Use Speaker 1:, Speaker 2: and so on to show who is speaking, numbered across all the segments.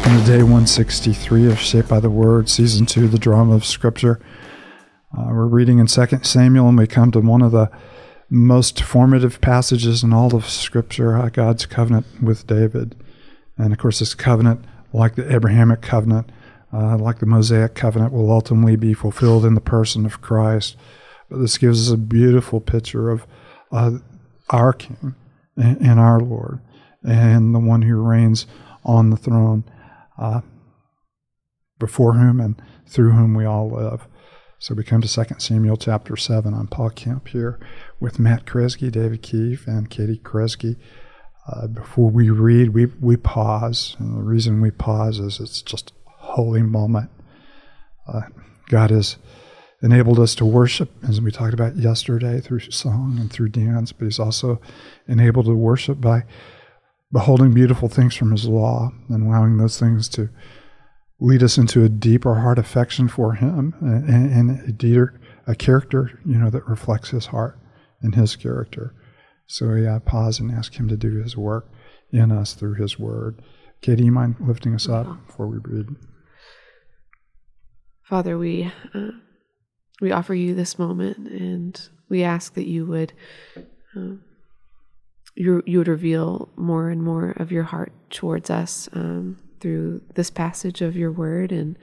Speaker 1: Welcome to day 163 of Shaped by the Word, season two, the drama of Scripture. Uh, we're reading in 2 Samuel, and we come to one of the most formative passages in all of Scripture uh, God's covenant with David. And of course, this covenant, like the Abrahamic covenant, uh, like the Mosaic covenant, will ultimately be fulfilled in the person of Christ. But this gives us a beautiful picture of uh, our King and our Lord and the one who reigns on the throne, uh, before whom and through whom we all live. So we come to 2 Samuel chapter 7. I'm Paul Kemp here with Matt Kresge, David Keefe, and Katie Kresge. Uh, before we read, we, we pause. And the reason we pause is it's just a holy moment. Uh, God has enabled us to worship, as we talked about yesterday, through song and through dance, but He's also enabled to worship by beholding beautiful things from His law and allowing those things to lead us into a deeper heart affection for Him and, and a deeper a character, you know, that reflects His heart and His character. So yeah, pause and ask Him to do His work in us through His Word. Katie, you mind lifting us up before we read?
Speaker 2: Father, we uh, we offer you this moment, and we ask that you would. Uh, you, would reveal more and more of your heart towards us um, through this passage of your word. And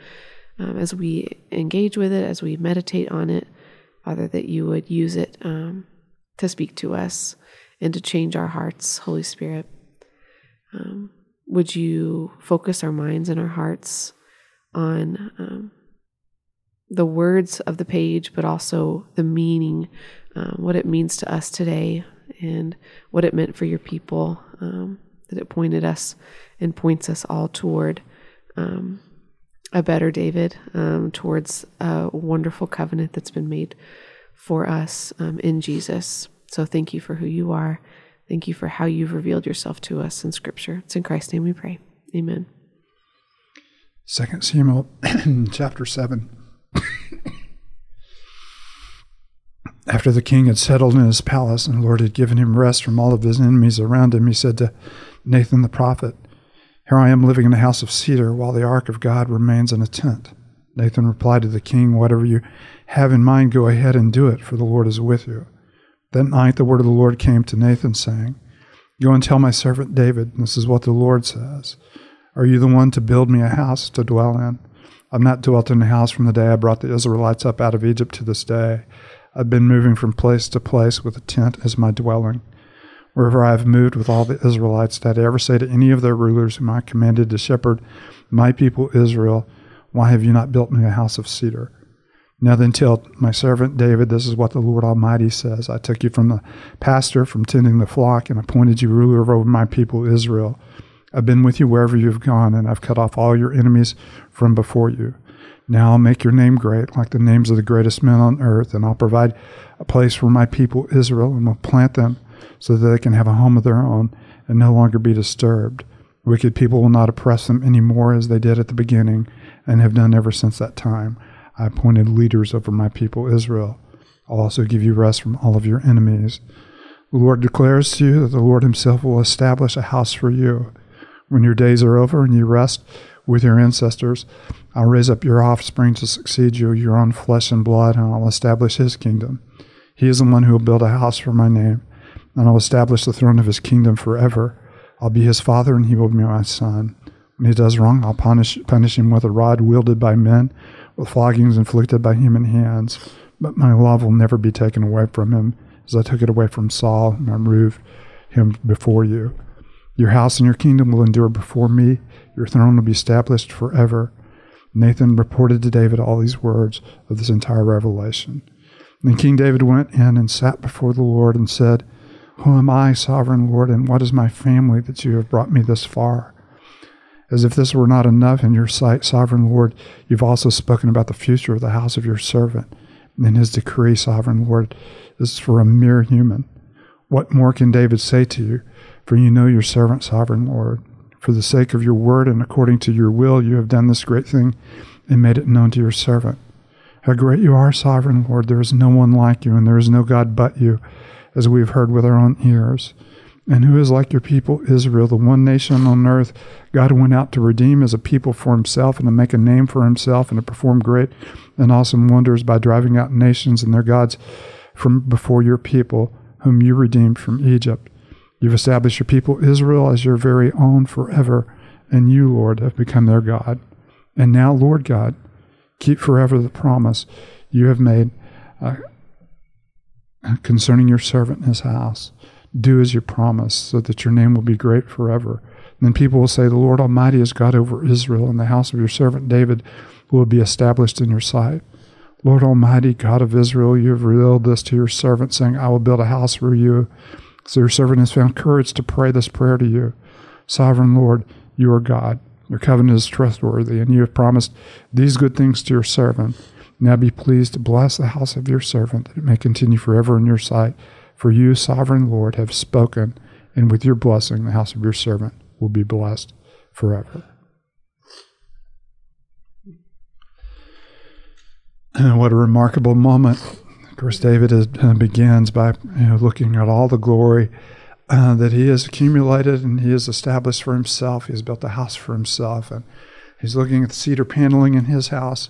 Speaker 2: um, as we engage with it, as we meditate on it, Father, that you would use it um, to speak to us and to change our hearts, Holy Spirit. Um, would you focus our minds and our hearts on um, the words of the page, but also the meaning, uh, what it means to us today, and what it meant for your people, um, that it pointed us and points us all toward um, a better David, um, towards a wonderful covenant that's been made for us um, in Jesus. So thank you for who you are. Thank you for how you've revealed yourself to us in Scripture. It's in Christ's name we pray. Amen.
Speaker 1: Second Samuel chapter 7. After the king had settled in his palace and the Lord had given him rest from all of his enemies around him, he said to Nathan the prophet, Here I am living in a house of cedar while the ark of God remains in a tent. Nathan replied to the king, Whatever you have in mind, go ahead and do it, for the Lord is with you. That night the word of the Lord came to Nathan, saying, Go and tell my servant David, this is what the Lord says. Are you the one to build me a house to dwell in? I've not dwelt in a house from the day I brought the Israelites up out of Egypt to this day. I've been moving from place to place with a tent as my dwelling. Wherever I have moved with all the Israelites, did I ever say to any of their rulers whom I commanded to shepherd my people Israel, Why have you not built me a house of cedar? Now then tell my servant David, this is what the Lord Almighty says. I took you from the pasture, from tending the flock, and appointed you ruler over my people Israel. I've been with you wherever you have gone, and I've cut off all your enemies from before you. Now I'll make your name great, like the names of the greatest men on earth, and I'll provide a place for my people Israel, and will plant them so that they can have a home of their own and no longer be disturbed. Wicked people will not oppress them any more as they did at the beginning and have done ever since that time. I appointed leaders over my people Israel. I'll also give you rest from all of your enemies. The Lord declares to you that the Lord Himself will establish a house for you. When your days are over and you rest with your ancestors, I'll raise up your offspring to succeed you, your own flesh and blood, and I'll establish his kingdom. He is the one who will build a house for my name, and I'll establish the throne of his kingdom forever. I'll be his father, and he will be my son. When he does wrong, I'll punish, punish him with a rod wielded by men, with floggings inflicted by human hands. But my love will never be taken away from him, as I took it away from Saul and I removed him before you. Your house and your kingdom will endure before me. Your throne will be established forever. Nathan reported to David all these words of this entire revelation. Then King David went in and sat before the Lord and said, Who am I, sovereign Lord, and what is my family that you have brought me this far? As if this were not enough in your sight, sovereign Lord, you've also spoken about the future of the house of your servant. And his decree, sovereign Lord, is for a mere human. What more can David say to you? For you know your servant, sovereign Lord. For the sake of your word and according to your will, you have done this great thing and made it known to your servant. How great you are, sovereign Lord. There is no one like you, and there is no God but you, as we have heard with our own ears. And who is like your people, Israel, the one nation on earth? God went out to redeem as a people for himself and to make a name for himself and to perform great and awesome wonders by driving out nations and their gods from before your people, whom you redeemed from Egypt. You've established your people, Israel, as your very own forever, and you, Lord, have become their God. And now, Lord God, keep forever the promise you have made uh, concerning your servant and his house do as you promised, so that your name will be great forever. And then people will say, The Lord Almighty is God over Israel, and the house of your servant David will be established in your sight. Lord Almighty, God of Israel, you have revealed this to your servant, saying, I will build a house for you. So your servant has found courage to pray this prayer to you. Sovereign Lord, you are God. Your covenant is trustworthy, and you have promised these good things to your servant. Now be pleased to bless the house of your servant, that it may continue forever in your sight. For you, sovereign Lord, have spoken, and with your blessing, the house of your servant will be blessed forever. And what a remarkable moment. Of course, David is, uh, begins by you know, looking at all the glory uh, that he has accumulated and he has established for himself. He has built a house for himself, and he's looking at the cedar paneling in his house,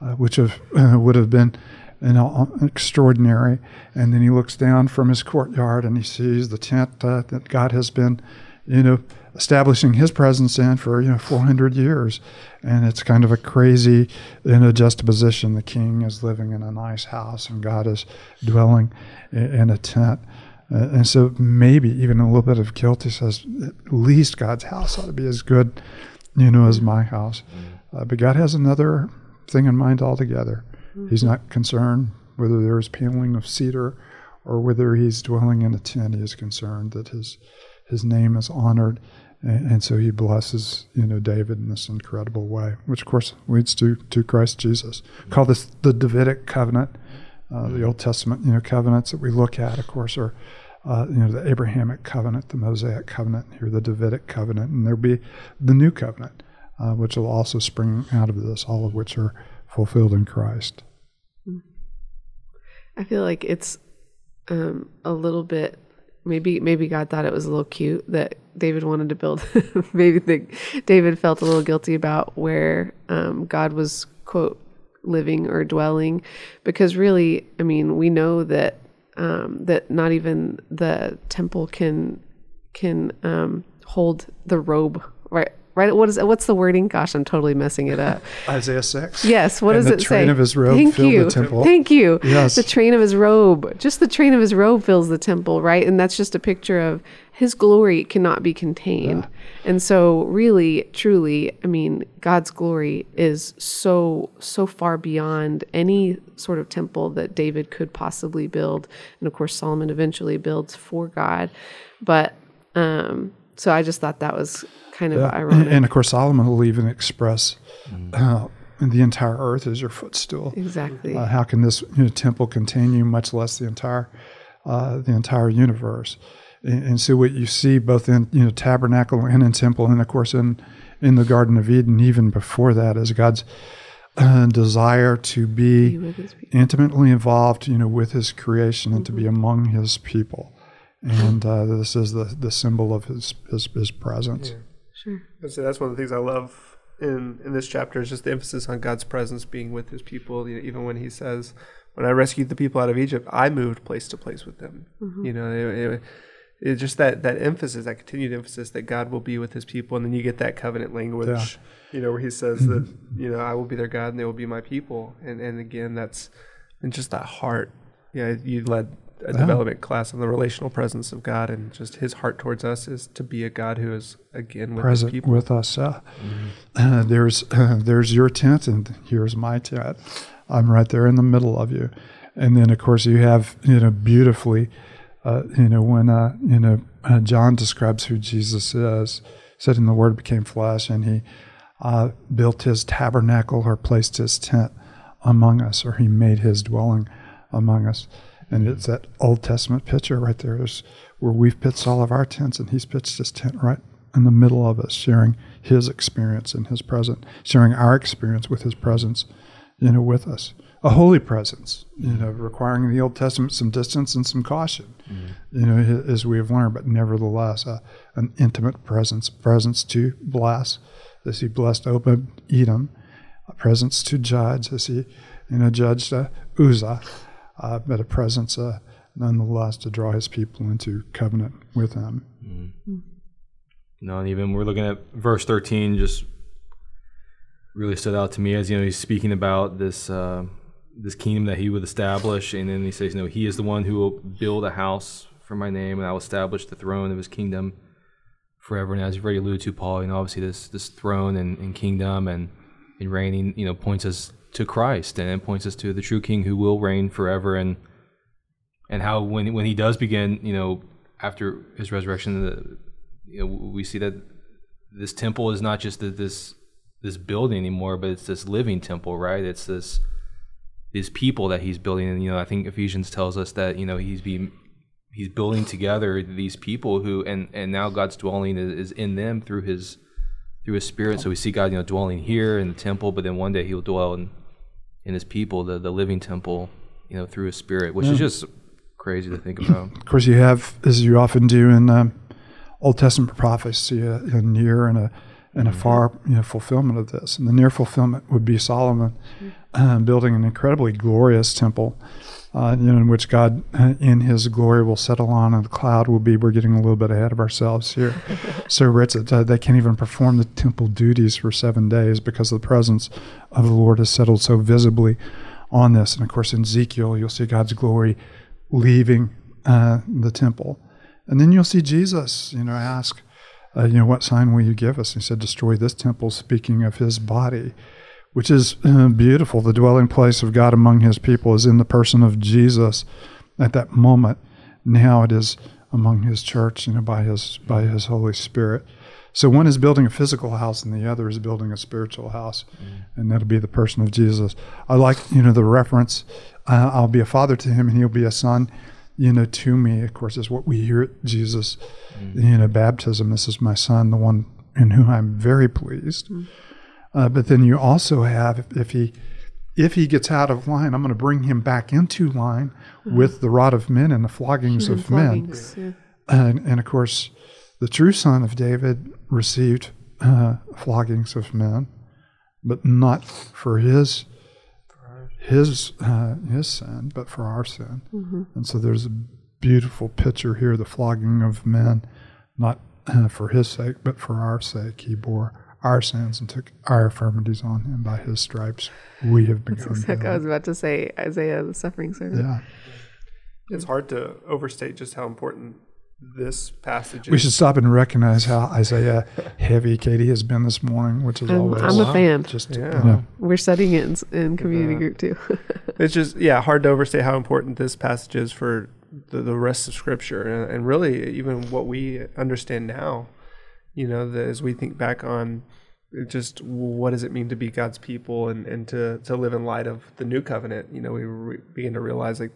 Speaker 1: uh, which have, uh, would have been you know, extraordinary. And then he looks down from his courtyard and he sees the tent uh, that God has been, you know, establishing his presence in for you know 400 years. And it's kind of a crazy in a juxtaposition the king is living in a nice house and god is dwelling in a tent. Uh, and so maybe even a little bit of guilt he says at least god's house ought to be as good you know as my house. Uh, but god has another thing in mind altogether. Mm-hmm. He's not concerned whether there is paneling of cedar or whether he's dwelling in a tent. He is concerned that his his name is honored, and, and, so he blesses you know David in this incredible way, which of course leads to to Christ Jesus. Call this the Davidic covenant. Uh, the Old Testament you know covenants that we look at, of course, are. Uh, you know the Abrahamic covenant, the Mosaic covenant, here the Davidic covenant, and there'll be the new covenant, uh, which will also spring out of this, all of which are fulfilled in Christ.
Speaker 2: I feel like it's um, a little bit maybe maybe God thought it was a little cute that David wanted to build. maybe the, David felt a little guilty about where um, God was quote living or dwelling, because really, I mean, we know that um, that not even the temple can can um, hold the robe right right? What is what's the wording? Gosh, I'm totally messing it up.
Speaker 1: Isaiah six.
Speaker 2: Yes. What
Speaker 1: and
Speaker 2: does it
Speaker 1: say? The train of his robe
Speaker 2: Thank
Speaker 1: filled
Speaker 2: you.
Speaker 1: the temple.
Speaker 2: Thank you.
Speaker 1: Yes.
Speaker 2: The train of his robe. Just the train of his robe fills the temple, right? And that's just a picture of his glory cannot be contained. Yeah. And so really, truly, I mean, God's glory is so so far beyond any sort of temple that David could possibly build. And of course Solomon eventually builds for God. But um so I just thought that was kind of yeah. ironic.
Speaker 1: And, of course, Solomon will even express mm. uh, the entire earth is your footstool.
Speaker 2: Exactly.
Speaker 1: Uh, how can this you know, temple contain you, much less the entire uh, the entire universe? And, and, so, what you see both in you know tabernacle and in temple, and of course in in the Garden of Eden, even before that, is God's uh, desire to be, be intimately involved, you know, with His creation and mm-hmm. to be mm-hmm. among His people. And uh, this is the, the symbol of His His, his presence.
Speaker 3: Yeah. Sure. So that's one of the things I love in in this chapter is just the emphasis on God's presence being with His people. You know, even when He says, "When I rescued the people out of Egypt, I moved place to place with them." Mm-hmm. You know, it, it, it's just that that emphasis, that continued emphasis that God will be with His people, and then you get that covenant language. Yeah. You know, where He says mm-hmm. that you know I will be their God and they will be my people, and and again that's and just that heart. Yeah, you led a development class on the relational presence of God and just His heart towards us is to be a God who is again with
Speaker 1: present
Speaker 3: people.
Speaker 1: with us. Uh, mm-hmm. uh, there's uh, there's your tent and here's my tent. I'm right there in the middle of you, and then of course you have you know beautifully, uh, you know when uh, you know uh, John describes who Jesus is, said in the Word became flesh, and he built his tabernacle or placed his tent among us, or he made his dwelling among us. And it's that Old Testament picture right there is where we've pitched all of our tents and he's pitched his tent right in the middle of us, sharing his experience and his presence, sharing our experience with his presence, you know, with us. A holy presence, you know, requiring the Old Testament some distance and some caution. Mm-hmm. you know, as we have learned, but nevertheless, uh, an intimate presence, presence to bless, as he blessed Obed Edom, a presence to judge, as he, you know, judged uh, Uzzah, uh, but a presence, uh, nonetheless, to draw his people into covenant with him.
Speaker 4: Mm-hmm. No, and even we're looking at verse 13, just really stood out to me as, you know, he's speaking about this. Uh, this kingdom that he would establish, and then he says, "No, he is the one who will build a house for my name, and I will establish the throne of his kingdom forever." And as you've already alluded to, Paul, you know, obviously this this throne and, and kingdom and, and reigning, you know, points us to Christ and it points us to the true King who will reign forever, and and how when when he does begin, you know, after his resurrection, the, you know, we see that this temple is not just this this building anymore, but it's this living temple, right? It's this these people that he's building. And you know, I think Ephesians tells us that you know he's being he's building together these people who and and now God's dwelling is, in them through his through his spirit. So we see God, you know, dwelling here in the temple, but then one day he'll dwell in in his people, the the living temple, you know, through his spirit, which yeah. is just crazy to think about.
Speaker 1: Of course, you have, as you often do in um, Old Testament prophecy, a, a near and a and a mm-hmm. far you know, fulfillment of this. And the near fulfillment would be Solomon uh, building an incredibly glorious temple, uh, you know, in which God, in His glory, will settle on, and the cloud will be. We're getting a little bit ahead of ourselves here. so rich that uh, they can't even perform the temple duties for seven days because the presence of the Lord has settled so visibly on this. And of course, in Ezekiel, you'll see God's glory leaving uh, the temple, and then you'll see Jesus, you know, ask uh, you know, what sign will you give us? And he said, destroy this temple, speaking of his body, which is uh, beautiful. The dwelling place of God among his people is in the person of Jesus at that moment. Now it is among his church, you know, by his by his Holy Spirit. So one is building a physical house, and the other is building a spiritual house, mm. and that'll be the person of Jesus. I like, you know, the reference. Uh, I'll be a father to him, and he'll be a son you know, to me, of course, is what we hear at Jesus, mm-hmm. you know, baptism. This is my son, the one in whom I'm very pleased. Mm-hmm. Uh, but then you also have, if, if, he if he gets out of line, I'm going to bring him back into line mm-hmm. with the rod of men and the floggings
Speaker 2: Human
Speaker 1: of
Speaker 2: floggings,
Speaker 1: men. Yeah. And, and of course, the true son of David received uh, floggings of men, but not for his his uh, his sin, but for our sin. Mm-hmm. And so there's a beautiful picture here: the flogging of men, not uh, for his sake, but for our sake. He bore our sins and took our infirmities on him. By his stripes, we have become. That's
Speaker 2: exactly I was about to say, Isaiah, the suffering servant.
Speaker 1: Yeah.
Speaker 3: It's hard to overstate just how important this passage. Is.
Speaker 1: We should stop and recognize how Isaiah heavy Katie has been this morning, which is
Speaker 2: I'm,
Speaker 1: always.
Speaker 2: I'm a fan.
Speaker 1: Just
Speaker 3: yeah. yeah.
Speaker 2: we're studying it in, in community group too.
Speaker 3: it's just yeah hard to overstate how important this passage is for the, the rest of Scripture and, and really even what we understand now. You know, the, as we think back on just what does it mean to be God's people and, and to, to live in light of the new covenant, you know, we re- begin to realize like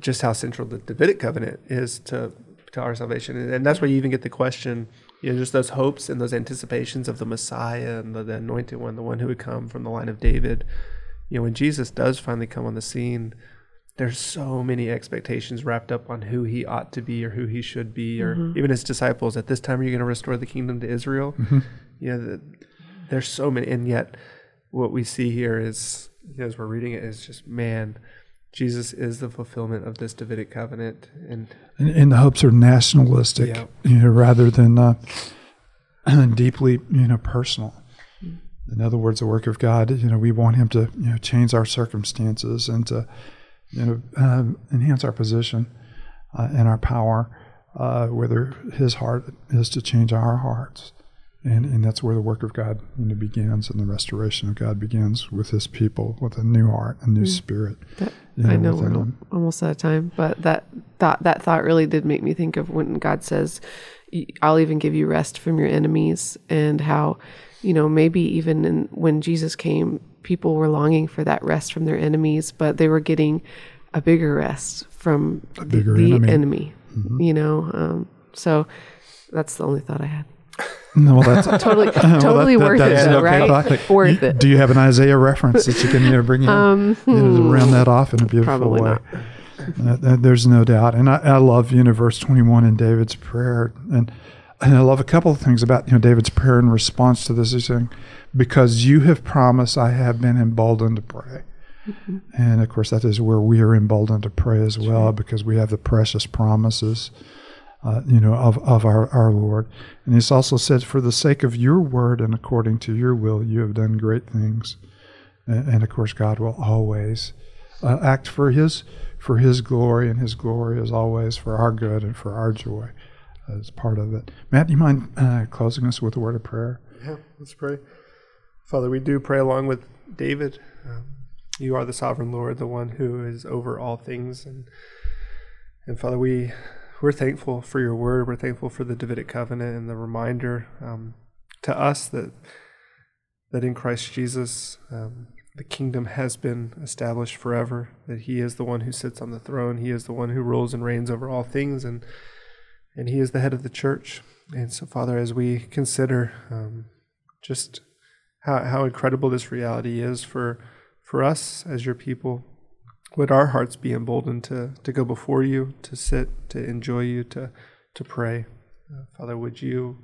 Speaker 3: just how central the Davidic covenant is to to our salvation. And, and that's where you even get the question, you know, just those hopes and those anticipations of the Messiah and the, the anointed one, the one who would come from the line of David. You know, when Jesus does finally come on the scene, there's so many expectations wrapped up on who he ought to be or who he should be, or mm-hmm. even his disciples. At this time, are you going to restore the kingdom to Israel? Mm-hmm. You know, the, there's so many, and yet what we see here is, you know, as we're reading it, is just man Jesus is the fulfillment of this Davidic covenant, and
Speaker 1: and, and the hopes are nationalistic, yeah. you know, rather than uh, deeply, you know, personal. In other words, the work of God, you know, we want Him to, you know, change our circumstances and to, you know, uh, enhance our position uh, and our power. Uh, whether His heart is to change our hearts, and and that's where the work of God you know, begins, and the restoration of God begins with His people, with a new heart, a new mm. spirit.
Speaker 2: That, you know, I know we're almost out of time, but that thought that thought really did make me think of when God says, "I'll even give you rest from your enemies," and how, you know, maybe even in, when Jesus came, people were longing for that rest from their enemies, but they were getting a bigger rest from the, the, enemy. enemy mm-hmm. You know, um, so that's the only thought I had.
Speaker 1: No, well, that's
Speaker 2: totally, totally well, that, worth that, it, though, okay right?
Speaker 1: worth it. Do you have an Isaiah reference that you can you know, bring in um, you know, to round that off in a beautiful way? Not. uh, there's no doubt. And I, I love you know verse 21 in David's prayer, and and I love a couple of things about you know David's prayer in response to this. He's saying, "Because you have promised, I have been emboldened to pray." Mm-hmm. And of course, that is where we are emboldened to pray as well, right. because we have the precious promises, uh, you know, of, of our, our Lord. And he's also said, For the sake of your word and according to your will, you have done great things. And, and of course, God will always uh, act for his for his glory, and his glory is always for our good and for our joy as part of it. Matt, do you mind uh, closing us with a word of prayer?
Speaker 3: Yeah, let's pray. Father, we do pray along with David. Um, you are the sovereign Lord, the one who is over all things, and and Father, we we're thankful for your word. We're thankful for the Davidic covenant and the reminder um, to us that that in Christ Jesus um, the kingdom has been established forever. That He is the one who sits on the throne. He is the one who rules and reigns over all things, and and He is the head of the church. And so, Father, as we consider um, just how, how incredible this reality is for, for us as your people, would our hearts be emboldened to, to go before you, to sit, to enjoy you, to, to pray? Uh, Father, would you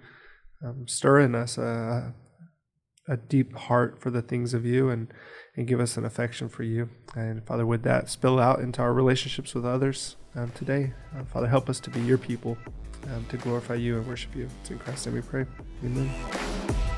Speaker 3: um, stir in us a, a deep heart for the things of you and, and give us an affection for you? And Father, would that spill out into our relationships with others um, today? Uh, Father, help us to be your people um, to glorify you and worship you. It's in Christ's name we pray. Amen.